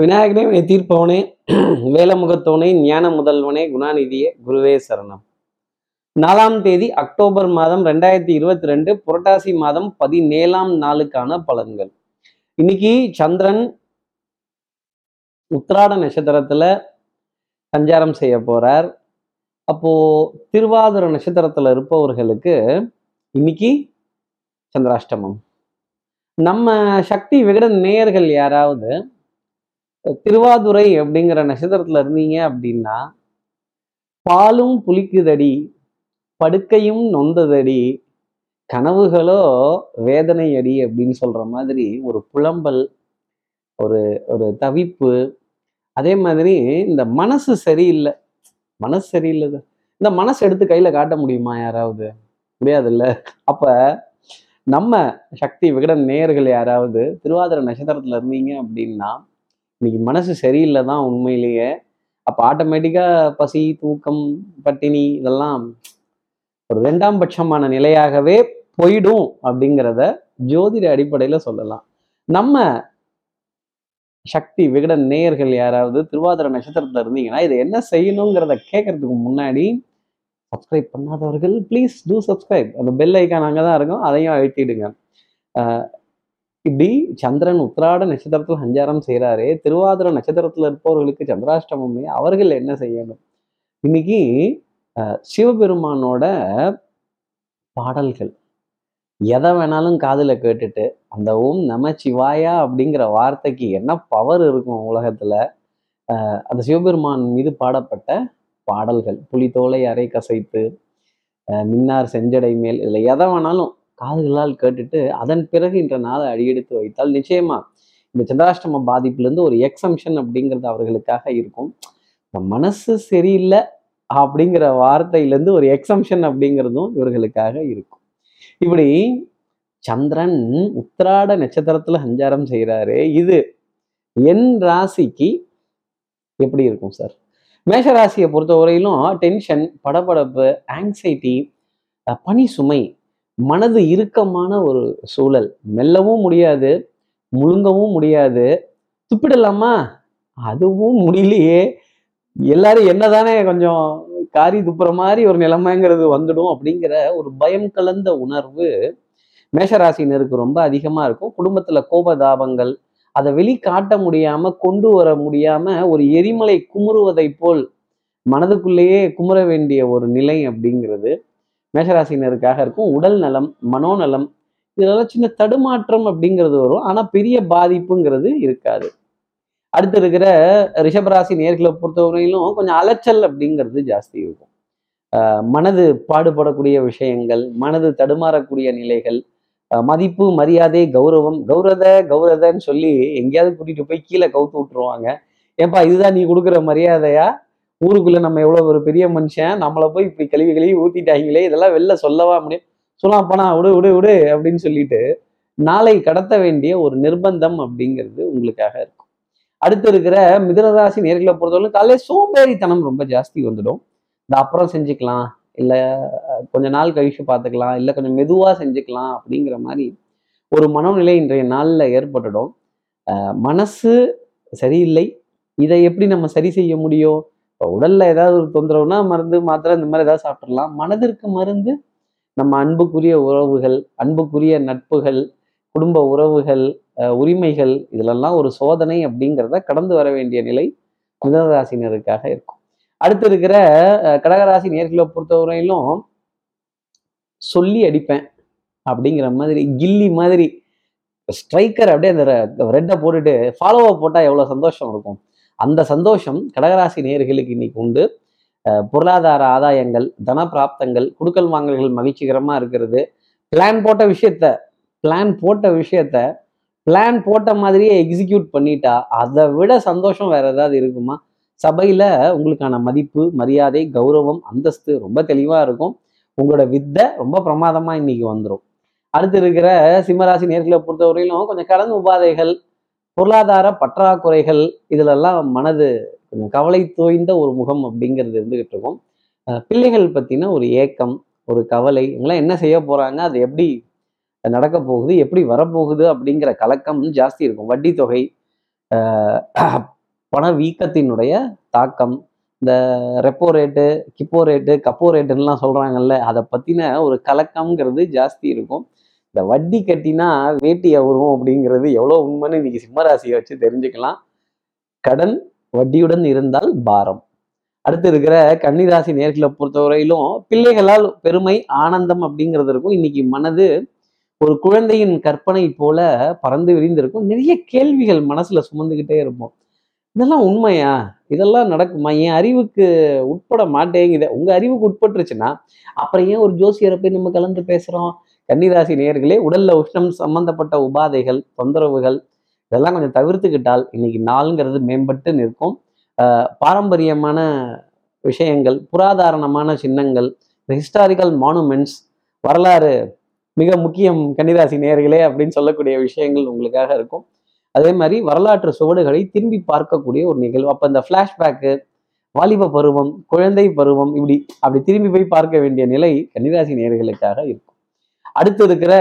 விநாயகனே வினை தீர்ப்பவனே வேலமுகத்தவனே ஞான முதல்வனே குணாநிதியே குருவே சரணம். நாலாம் தேதி அக்டோபர் மாதம் ரெண்டாயிரத்தி இருபத்தி ரெண்டு புரட்டாசி மாதம் பதினேழாம் நாளுக்கான பலன்கள். இன்னைக்கு சந்திரன் உத்திராட நட்சத்திரத்துல சஞ்சாரம் செய்ய போறார். அப்போ திருவாதிர நட்சத்திரத்துல இருப்பவர்களுக்கு இன்னைக்கு சந்திராஷ்டமம். நம்ம சக்தி விகடன் நேயர்கள் யாராவது திருவாதுரை அப்படிங்கிற நட்சத்திரத்துல இருந்தீங்க அப்படின்னா பாலும் புளிக்குதடி படுக்கையும் நொந்ததடி கனவுகளோ வேதனை அடி அப்படின்னு சொல்ற மாதிரி ஒரு புலம்பல் ஒரு ஒரு தவிப்பு. அதே மாதிரி இந்த மனசு சரியில்லை. மனசு சரியில்லை. இந்த மனசு எடுத்து கையில காட்ட முடியுமா யாராவது? முடியாதுல்ல. அப்ப நம்ம சக்தி விகடன் நேயர்கள் யாராவது திருவாதிரை நட்சத்திரத்துல இருந்தீங்க அப்படின்னா இன்னைக்கு மனசு சரியில்லை தான் உண்மையிலேயே. அப்போ ஆட்டோமேட்டிக்காக பசி தூக்கம் பட்டினி இதெல்லாம் ஒரு ரெண்டாம் பட்சமான நிலையாகவே போயிடும் அப்படிங்கிறத ஜோதிட அடிப்படையில் சொல்லலாம். நம்ம சக்தி விகடன் நேயர்கள் யாராவது திருவாதிரை நட்சத்திரத்துல இருந்தீங்கன்னா இதை என்ன செய்யணுங்கிறத கேட்கறதுக்கு முன்னாடி சப்ஸ்கிரைப் பண்ணாதவர்கள் ப்ளீஸ் டூ சப்ஸ்கிரைப் அந்த பெல் ஐக்கான் அங்கே தான் இருக்கும். அதையும் அழுத்திடுங்க. இப்படி சந்திரன் உத்திராட நட்சத்திரத்தில் சஞ்சாரம் செய்கிறாரே திருவாதிர நட்சத்திரத்தில் இருப்பவர்களுக்கு சந்திராஷ்டமமே அவர்கள் என்ன செய்யணும்? இன்னைக்கு சிவபெருமானோட பாடல்கள். எதை வேணாலும் காதில் கேட்டுட்டு அந்த ஓம் நம சிவாயா அப்படிங்கிற வார்த்தைக்கு என்ன பவர் இருக்கும் உலகத்தில்? அந்த சிவபெருமான் மீது பாடப்பட்ட பாடல்கள். புலித்தோலை அரை கசைத்து மின்னார் செஞ்சடை மேல் இதில் எதை வேணாலும் காதுகளால் கேட்டுட்டு அதன் பிறகு இன்ற நாளை அடியெடுத்து வைத்தால் நிச்சயமா இந்த சந்திராஷ்டம பாதிப்புலேருந்து ஒரு எக்ஸம்ஷன் அப்படிங்கிறது அவர்களுக்காக இருக்கும். இந்த மனசு சரியில்லை அப்படிங்கிற வார்த்தையிலேருந்து ஒரு எக்ஸம்ஷன் அப்படிங்கிறதும் இவர்களுக்காக இருக்கும். இப்படி சந்திரன் உத்திராட நட்சத்திரத்தில் சஞ்சாரம் செய்கிறாரு இது என் ராசிக்கு எப்படி இருக்கும் சார்? மேஷ ராசியை பொறுத்தவரையிலும் டென்ஷன் படபடப்பு ஆங்ஸைட்டி பனி சுமை மனது இறுக்கமான ஒரு சூழல். மெல்லவும் முடியாது முழுங்கவும் முடியாது. துப்பிடலாமா? அதுவும் முடியலையே. எல்லாரும் என்னதானே கொஞ்சம் காரி துப்புற மாதிரி ஒரு நிலைமைங்கிறது வந்துடும் அப்படிங்கிற ஒரு பயம் கலந்த உணர்வு மேஷராசினருக்கு ரொம்ப அதிகமா இருக்கும். குடும்பத்துல கோபதாபங்கள் அதை வெளிக்காட்ட முடியாம கொண்டு வர முடியாம ஒரு எரிமலை குமுறுவதை போல் மனதுக்குள்ளேயே குமுற வேண்டிய ஒரு நிலை அப்படிங்கிறது. மேஷராசினருக்காக இருக்கும். உடல் நலம் மனோநலம் இதெல்லாம் சின்ன தடுமாற்றம் அப்படிங்கிறது வரும். ஆனா பெரிய பாதிப்புங்கிறது இருக்காது. அடுத்து இருக்கிற ரிஷபராசி நேர்களை பொறுத்தவரையிலும் கொஞ்சம் அலைச்சல் அப்படிங்கிறது ஜாஸ்தி இருக்கும். மனது பாடுபடக்கூடிய விஷயங்கள் மனது தடுமாறக்கூடிய நிலைகள் மதிப்பு மரியாதை கௌரவம் கௌரத கௌரதன்னு சொல்லி எங்கேயாவது கூட்டிட்டு போய் கீழே கவுத்து விட்டுருவாங்க. ஏன்பா இதுதான் நீ கொடுக்குற மரியாதையா? ஊருக்குள்ள நம்ம எவ்வளோ ஒரு பெரிய மனுஷன் நம்மளை போய் இப்படி கழுவி கழுவி ஊத்திட்டாங்களே இதெல்லாம் வெளில சொல்லவா முடியும்? சொல்லலாம் போனா விடு விடு விடு அப்படின்னு சொல்லிட்டு நாளை கடத்த வேண்டிய ஒரு நிர்பந்தம் அப்படிங்கிறது உங்களுக்காக இருக்கும். அடுத்து இருக்கிற மிதனராசி நேர்களை பொறுத்தவரை காலையில் சோம்பேறித்தனம் ரொம்ப ஜாஸ்தி வந்துடும். இந்த அப்புறம் செஞ்சுக்கலாம் இல்லை கொஞ்ச நாள் கழிச்சு பார்த்துக்கலாம் இல்லை கொஞ்சம் மெதுவாக செஞ்சுக்கலாம் அப்படிங்கிற மாதிரி ஒரு மனநிலை இன்றைய நாளில் ஏற்பட்டுடும். மனசு சரியில்லை. இதை எப்படி நம்ம சரி செய்ய முடியும்? இப்போ உடல்ல ஏதாவது ஒரு தொந்தரவுனா மருந்து மாத்திரை இந்த மாதிரி ஏதாவது சாப்பிட்றலாம் மனதிற்கு மருந்து நம்ம அன்புக்குரிய உறவுகள் அன்புக்குரிய நட்புகள் குடும்ப உறவுகள் உரிமைகள் இதிலெல்லாம் ஒரு சோதனை அப்படிங்கிறத கடந்து வர வேண்டிய நிலை மிதனராசினருக்காக இருக்கும். அடுத்து இருக்கிற கடகராசி நேர்களை பொறுத்தவரையிலும் சொல்லி அடிப்பேன் அப்படிங்கிற மாதிரி கில்லி மாதிரி ஸ்ட்ரைக்கர் அப்படியே அந்த ரெட்டை போட்டுட்டு ஃபாலோவை போட்டால் எவ்வளோ சந்தோஷம் இருக்கும். அந்த சந்தோஷம் கடகராசி நேர்களுக்கு இன்னைக்கு உண்டு. பொருளாதார ஆதாயங்கள் தன பிராப்தங்கள் குடுக்கல் வாங்கல்கள் மகிழ்ச்சிகரமாக இருக்கிறது. பிளான் போட்ட விஷயத்த பிளான் போட்ட விஷயத்த பிளான் போட்ட மாதிரியே எக்ஸிக்யூட் பண்ணிட்டா அதை விட சந்தோஷம் வேற ஏதாவது இருக்குமா? சபையில உங்களுக்கான மதிப்பு மரியாதை கௌரவம் அந்தஸ்து ரொம்ப தெளிவா இருக்கும். உங்களோட வித்தை ரொம்ப பிரமாதமா இன்னைக்கு வந்துடும் அடுத்து இருக்கிற சிம்மராசி நேர்களை பொறுத்தவரையிலும் கொஞ்சம் கடன் உபாதைகள் பொருளாதார பற்றாக்குறைகள் இதிலெல்லாம் மனது கொஞ்சம் கவலை தோய்ந்த ஒரு முகம் அப்படிங்கிறது இருந்துகிட்டு இருக்கும். பிள்ளைகள் பற்றின ஒரு ஏக்கம் ஒரு கவலை இவங்களாம் என்ன செய்ய போகிறாங்க அது எப்படி நடக்க போகுது எப்படி வரப்போகுது அப்படிங்கிற கலக்கம் ஜாஸ்தி இருக்கும். வட்டி தொகை பண வீக்கத்தினுடைய தாக்கம் இந்த ரெப்போ ரேட்டு கிப்போ ரேட்டு கப்போ ரேட்டுன்னெலாம் சொல்கிறாங்கல்ல அதை பற்றின ஒரு கலக்கம்ங்கிறது ஜாஸ்தி இருக்கும். இந்த வட்டி கட்டினா வேட்டி அவரும் அப்படிங்கிறது எவ்வளோ உண்மைன்னு இன்னைக்கு சிம்மராசியை வச்சு தெரிஞ்சுக்கலாம். கடன் வட்டியுடன் இருந்தால் பாரம். அடுத்து இருக்கிற கன்னிராசி நேர்களை பொறுத்தவரையிலும் பிள்ளைகளால் பெருமை ஆனந்தம் அப்படிங்கிறது இருக்கும். இன்னைக்கு மனது ஒரு குழந்தையின் கற்பனை போல பறந்து விரிந்திருக்கும். நிறைய கேள்விகள் மனசுல சுமந்துக்கிட்டே இருப்போம். இதெல்லாம் உண்மையா? இதெல்லாம் நடக்குமா? என் அறிவுக்கு உட்பட மாட்டேங்குது. உங்க அறிவுக்கு உட்பட்டுருச்சுன்னா அப்புறம் ஏன் ஒரு ஜோசியரை போய் நம்ம கலந்து பேசுறோம்? கன்னிராசி நேர்களே உடல்ல உஷ்ணம் சம்பந்தப்பட்ட உபாதைகள் தொந்தரவுகள் இதெல்லாம் கொஞ்சம் தவிர்த்துக்கிட்டால் இன்னைக்கு நாளுங்கிறது மேம்பட்டு நிற்கும். பாரம்பரியமான விஷயங்கள் புராதாரணமான சின்னங்கள் ஹிஸ்டாரிக்கல் மானுமெண்ட்ஸ் வரலாறு மிக முக்கியம் கன்னிராசி நேர்களே அப்படின்னு சொல்லக்கூடிய விஷயங்கள் உங்களுக்காக இருக்கும். அதே மாதிரி வரலாற்று சுவடுகளை திரும்பி பார்க்கக்கூடிய ஒரு நிகழ்வு. அப்போ இந்த ஃப்ளாஷ்பேக்கு வாலிப பருவம் குழந்தை பருவம் இப்படி அப்படி திரும்பி போய் பார்க்க வேண்டிய நிலை கன்னிராசி நேர்களுக்காக இருக்கும். அடுத்து இருக்கிற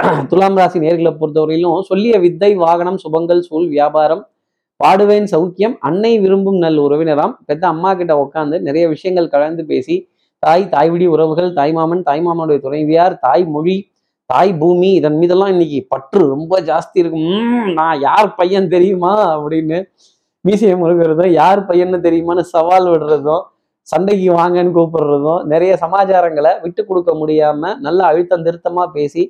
துலாம் ராசி நேர்களை பொறுத்தவரையிலும் சொல்லிய வித்தை வாகனம் சுபங்கள் சூழ் வியாபாரம் பாடுவேன் சௌக்கியம் அன்னை விரும்பும் நல் உறவினராம். பெத்த அம்மா கிட்ட உட்காந்து நிறைய விஷயங்கள் கலந்து பேசி தாய் தாய்விடி உறவுகள் தாய்மாமன் தாய்மாமனுடைய துணைவியார் தாய் மொழி தாய் பூமி இதன் மீதெல்லாம் இன்னைக்கு பற்று ரொம்ப ஜாஸ்தி இருக்கும் நான் யார் பையன் தெரியுமா? அப்படின்னு மீசிய முருகிறதும் யார் பையன்னு தெரியுமான்னு சவால் விடுறதும் சண்டைக்கு வாங்கன்னு கூப்பிடுறதும் நிறைய சமாச்சாரங்களை விட்டு கொடுக்க முடியாம நல்லா அழுத்தம் திருத்தமா பேசி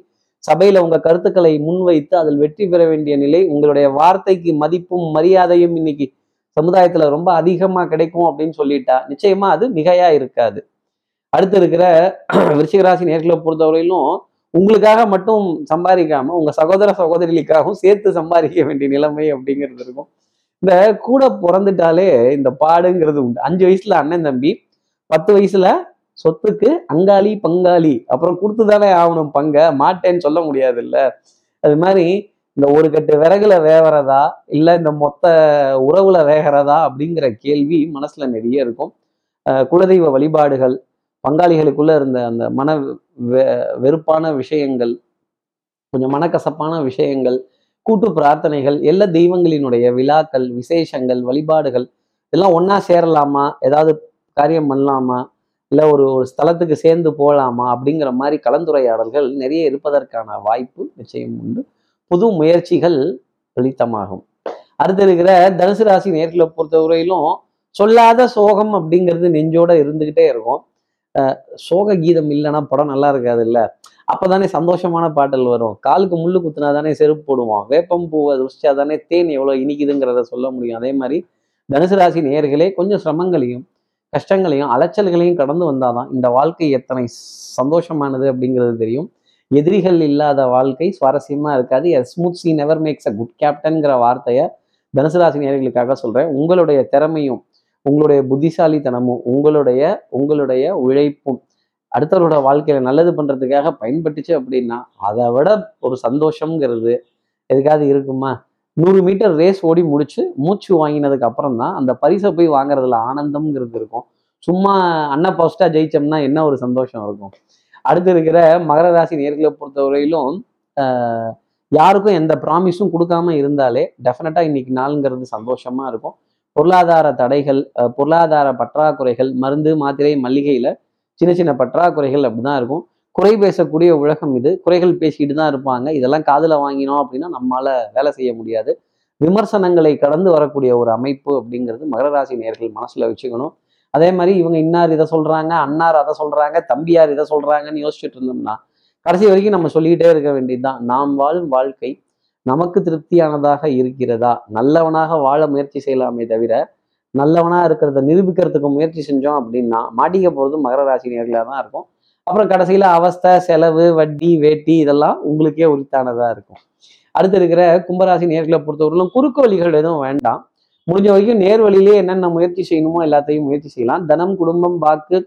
சபையில உங்க கருத்துக்களை முன்வைத்து அதில் வெற்றி பெற வேண்டிய நிலை உங்களுடைய வார்த்தைக்கு மதிப்பும் மரியாதையும் இன்னைக்கு சமுதாயத்துல ரொம்ப அதிகமா கிடைக்கும் அப்படின்னு சொல்லிட்டா நிச்சயமா அது மிகையா இருக்காது. அடுத்து இருக்கிற விருச்சிகராசி நேர்களை பொறுத்தவரையிலும் உங்களுக்காக மட்டும் சம்பாதிக்காம உங்க சகோதர சகோதரிகளுக்காகவும் சேர்த்து சம்பாதிக்க வேண்டிய நிலைமை அப்படிங்கிறது இருக்கும். இந்த கூட பிறந்துட்டாலே இந்த பாடுங்கிறது உண்டு. அஞ்சு வயசுல அண்ணன் தம்பி பத்து வயசுல சொத்துக்கு அங்காளி பங்காளி அப்புறம் கொடுத்து தானே ஆகணும் பங்க மாட்டேன்னு சொல்ல முடியாது இல்ல அது மாதிரி இந்த ஒரு கட்டு விறகுல வேகிறதா இல்லை இந்த மொத்த உறவுல வேகிறதா அப்படிங்கிற கேள்வி மனசுல நிறைய இருக்கும். குலதெய்வ வழிபாடுகள் பங்காளிகளுக்குள்ள இருந்த அந்த மன வெ வெறுப்பான விஷயங்கள் கொஞ்சம் மனக்கசப்பான விஷயங்கள் கூட்டு பிரார்த்தனைகள் எல்லா தெய்வங்களினுடைய விழாக்கள் விசேஷங்கள் வழிபாடுகள் இதெல்லாம் ஒன்றா சேரலாமா? ஏதாவது காரியம் பண்ணலாமா? இல்லை ஒரு ஒரு ஸ்தலத்துக்கு சேர்ந்து போகலாமா அப்படிங்கிற மாதிரி கலந்துரையாடல்கள் நிறைய இருப்பதற்கான வாய்ப்பு நிச்சயம் உண்டு. புது முயற்சிகள் வெளித்தமாகும். அடுத்து இருக்கிற தனுசு ராசி நேர்களை பொறுத்தவரையிலும் சொல்லாத சோகம் அப்படிங்கிறது நெஞ்சோட இருந்துகிட்டே இருக்கும். சோக கீதம் இல்லைன்னா படம் நல்லா இருக்காது இல்லை அப்போதானே சந்தோஷமான பாட்டல் வரும். காலுக்கு முள்ளு குத்துனா தானே செருப்பு போடுவோம் வேப்பம் பூவை ருசிச்சா தானே தேன் எவ்வளோ இனிக்குதுங்கிறத சொல்ல முடியும். அதே மாதிரி தனுசு ராசி நேர்களே கொஞ்சம் சிரமங்களையும் கஷ்டங்களையும் அலைச்சல்களையும் கடந்து வந்தாதான் இந்த வாழ்க்கை எத்தனை சந்தோஷமானது அப்படிங்கிறது தெரியும். எதிரிகள் இல்லாத வாழ்க்கை சுவாரஸ்யமாக இருக்காது. Smooth sea never makes a good கேப்டன்கிற வார்த்தையை தனுசு ராசி நேர்களுக்காக சொல்கிறேன் உங்களுடைய திறமையும் உங்களுடைய புத்திசாலித்தனமும் உங்களுடைய உங்களுடைய உழைப்பும் அடுத்தவரோட வாழ்க்கையில நல்லது பண்றதுக்காக பயன்பட்டுச்சு அப்படின்னா அதை விட ஒரு சந்தோஷங்கிறது எதுக்காவது இருக்குமா? நூறு மீட்டர் ரேஸ் ஓடி முடிச்சு மூச்சு வாங்கினதுக்கு அப்புறம் தான் அந்த பரிசை போய் வாங்குறதுல ஆனந்தம்ங்கிறது இருக்கும். சும்மா அன்ன பாஸ்டா ஜெயிச்சோம்னா என்ன ஒரு சந்தோஷம் இருக்கும்? அடுத்து இருக்கிற மகர ராசி நேர்களை பொறுத்தவரையிலும் யாருக்கும் எந்த ப்ராமிஸும் கொடுக்காம இருந்தாலே டெஃபினட்டா இன்னைக்கு நாளுங்கிறது சந்தோஷமா இருக்கும். பொருளாதார தடைகள் பொருளாதார பற்றாக்குறைகள் மருந்து மாத்திரை மல்லிகையில சின்ன சின்ன பற்றாக்குறைகள் அப்படிதான் இருக்கும். குறை பேசக்கூடிய உலகம் இது. குறைகள் பேசிக்கிட்டு தான் இருப்பாங்க. இதெல்லாம் காதில் வாங்கினோம் அப்படின்னா நம்மளால வேலை செய்ய முடியாது. விமர்சனங்களை கடந்து வரக்கூடிய ஒரு அமைப்பு அப்படிங்கிறது மகர ராசி நேர்கள் மனசுல வச்சுக்கணும். அதே மாதிரி இவங்க இன்னார் இதை சொல்றாங்க அன்னார் அதை சொல்றாங்க தம்பியார் இதை சொல்றாங்கன்னு யோசிச்சுட்டு இருந்தோம்னா கடைசி வரைக்கும் நம்ம சொல்லிக்கிட்டே இருக்க வேண்டியதுதான். நாம் வாழும் வாழ்க்கை நமக்கு திருப்தியானதாக இருக்கிறதா? நல்லவனாக வாழ முயற்சி செய்யலாமே தவிர நல்லவனா இருக்கிறத நிரூபிக்கிறதுக்கு முயற்சி செஞ்சோம் அப்படின்னா மாட்டிக்க போகிறது மகர ராசி நேர்களாக தான் இருக்கும். அப்புறம் கடைசியில் அவஸ்தை செலவு வட்டி வேட்டி இதெல்லாம் உங்களுக்கே உரித்தானதாக இருக்கும். அடுத்து இருக்கிற கும்பராசி நேர்களை பொறுத்தவரையிலும் குறுக்கு வழிகள் எதுவும் வேண்டாம். முடிஞ்ச வரைக்கும் நேர் வழியிலே என்னென்ன முயற்சி செய்யணுமோ எல்லாத்தையும் முயற்சி செய்யலாம். தனம் குடும்பம் வாக்கு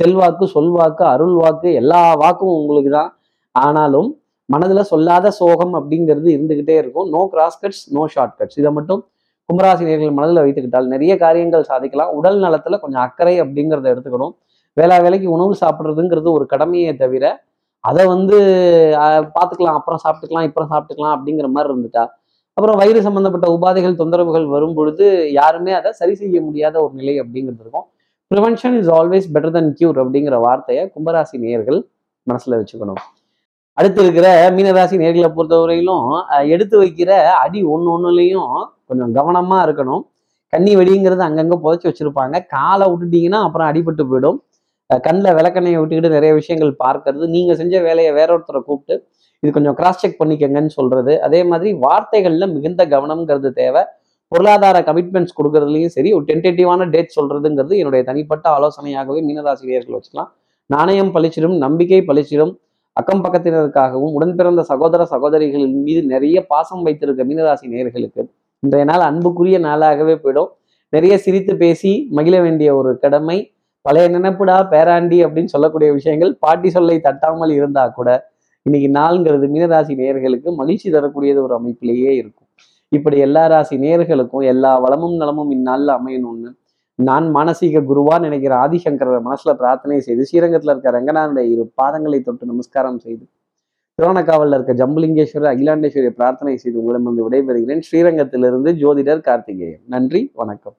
செல்வாக்கு சொல்வாக்கு அருள் வாக்கு எல்லா வாக்கும் உங்களுக்கு தான். ஆனாலும் மனதில் சொல்லாத சோகம் அப்படிங்கிறது இருந்துக்கிட்டே இருக்கும். No gross cuts no short cuts இதை மட்டும் கும்பராசினியர்கள் மனதில் வைத்துக்கிட்டால் நிறைய காரியங்கள் சாதிக்கலாம். உடல் நலத்துல கொஞ்சம் அக்கறை அப்படிங்கிறத எடுத்துக்கணும். வேளா வேலைக்கு உணவு சாப்பிட்றதுங்கிறது ஒரு கடமையை தவிர அதை வந்து பார்த்துக்கலாம் அப்புறம் சாப்பிட்டுக்கலாம் இப்போ சாப்பிட்டுக்கலாம் அப்படிங்கிற மாதிரி இருந்துட்டா. அப்புறம் வயிறு சம்பந்தப்பட்ட உபாதைகள் தொந்தரவுகள் வரும் பொழுது யாருமே அதை சரி செய்ய முடியாத ஒரு நிலை அப்படிங்கிறது இருக்கும். Prevention is always better than cure அப்படிங்கிற வார்த்தையை கும்பராசி நேயர்கள் மனசில் வச்சுக்கணும். அடுத்து இருக்கிற மீனராசி நேர்களை பொறுத்தவரையிலும் எடுத்து வைக்கிற அடி ஒன்று ஒன்றுலையும் கொஞ்சம் கவனமாக இருக்கணும். கன்னி வெடிங்கிறது அங்கங்கே புதைச்சி வச்சுருப்பாங்க. காலை விட்டுட்டீங்கன்னா அப்புறம் அடிபட்டு போயிடும். கண்ணில் விளக்கெண்ணையை விட்டுக்கிட்டு நிறைய விஷயங்கள் பார்க்கறது. நீங்கள் செஞ்ச வேலையை வேற ஒருத்தரை கூப்பிட்டு இது கொஞ்சம் கிராஸ் செக் பண்ணிக்கங்கன்னு சொல்கிறது அதே மாதிரி வார்த்தைகளில் மிகுந்த கவனம்ங்கிறது தேவை. பொருளாதார கமிட்மெண்ட்ஸ் கொடுக்கறதுலையும் சரி ஒரு டென்டேட்டிவான டேட் சொல்கிறதுங்கிறது என்னுடைய தனிப்பட்ட ஆலோசனையாகவே மீனராசிரியர்கள் வச்சுக்கலாம். நாணயம் பழிச்சிடும் நம்பிக்கை பழிச்சிடும். அக்கம் பக்கத்தினருக்காகவும் உடன் பிறந்த சகோதர சகோதரிகளின் மீது நிறைய பாசம் வைத்திருக்க மீனராசி நேயர்களுக்கு இன்றைய நாள் அன்புக்குரிய நாளாகவே போயிடும். நிறைய சிரித்து பேசி மகிழ வேண்டிய ஒரு கடமை பழைய நினைப்புடா பேராண்டி அப்படின்னு சொல்லக்கூடிய விஷயங்கள் பாட்டி சொல்லை தட்டாமல் இருந்தா கூட இன்னைக்கு நாளுங்கிறது மீனராசி நேயர்களுக்கு மகிழ்ச்சி தரக்கூடியது ஒரு அமைப்பிலேயே இருக்கும். இப்படி எல்லா ராசி நேர்களுக்கும் எல்லா வளமும் நலமும் இந்நாளில் அமையணும்னு நான் மானசீக குருவா நினைக்கிற ஆதிசங்கர மனசுல பிரார்த்தனை செய்து ஸ்ரீரங்கத்துல இருக்க ரங்கநாதனுடைய இரு பாதங்களை தொட்டு நமஸ்காரம் செய்து திருவண்ணக்காவலில் இருக்க ஜம்புலிங்கேஸ்வரர் அகிலாண்டேஸ்வரிய பிரார்த்தனை செய்து உங்களிடமிருந்து விடைபெறுகிறேன். ஸ்ரீரங்கத்திலிருந்து ஜோதிடர் கார்த்திகேயன். நன்றி வணக்கம்.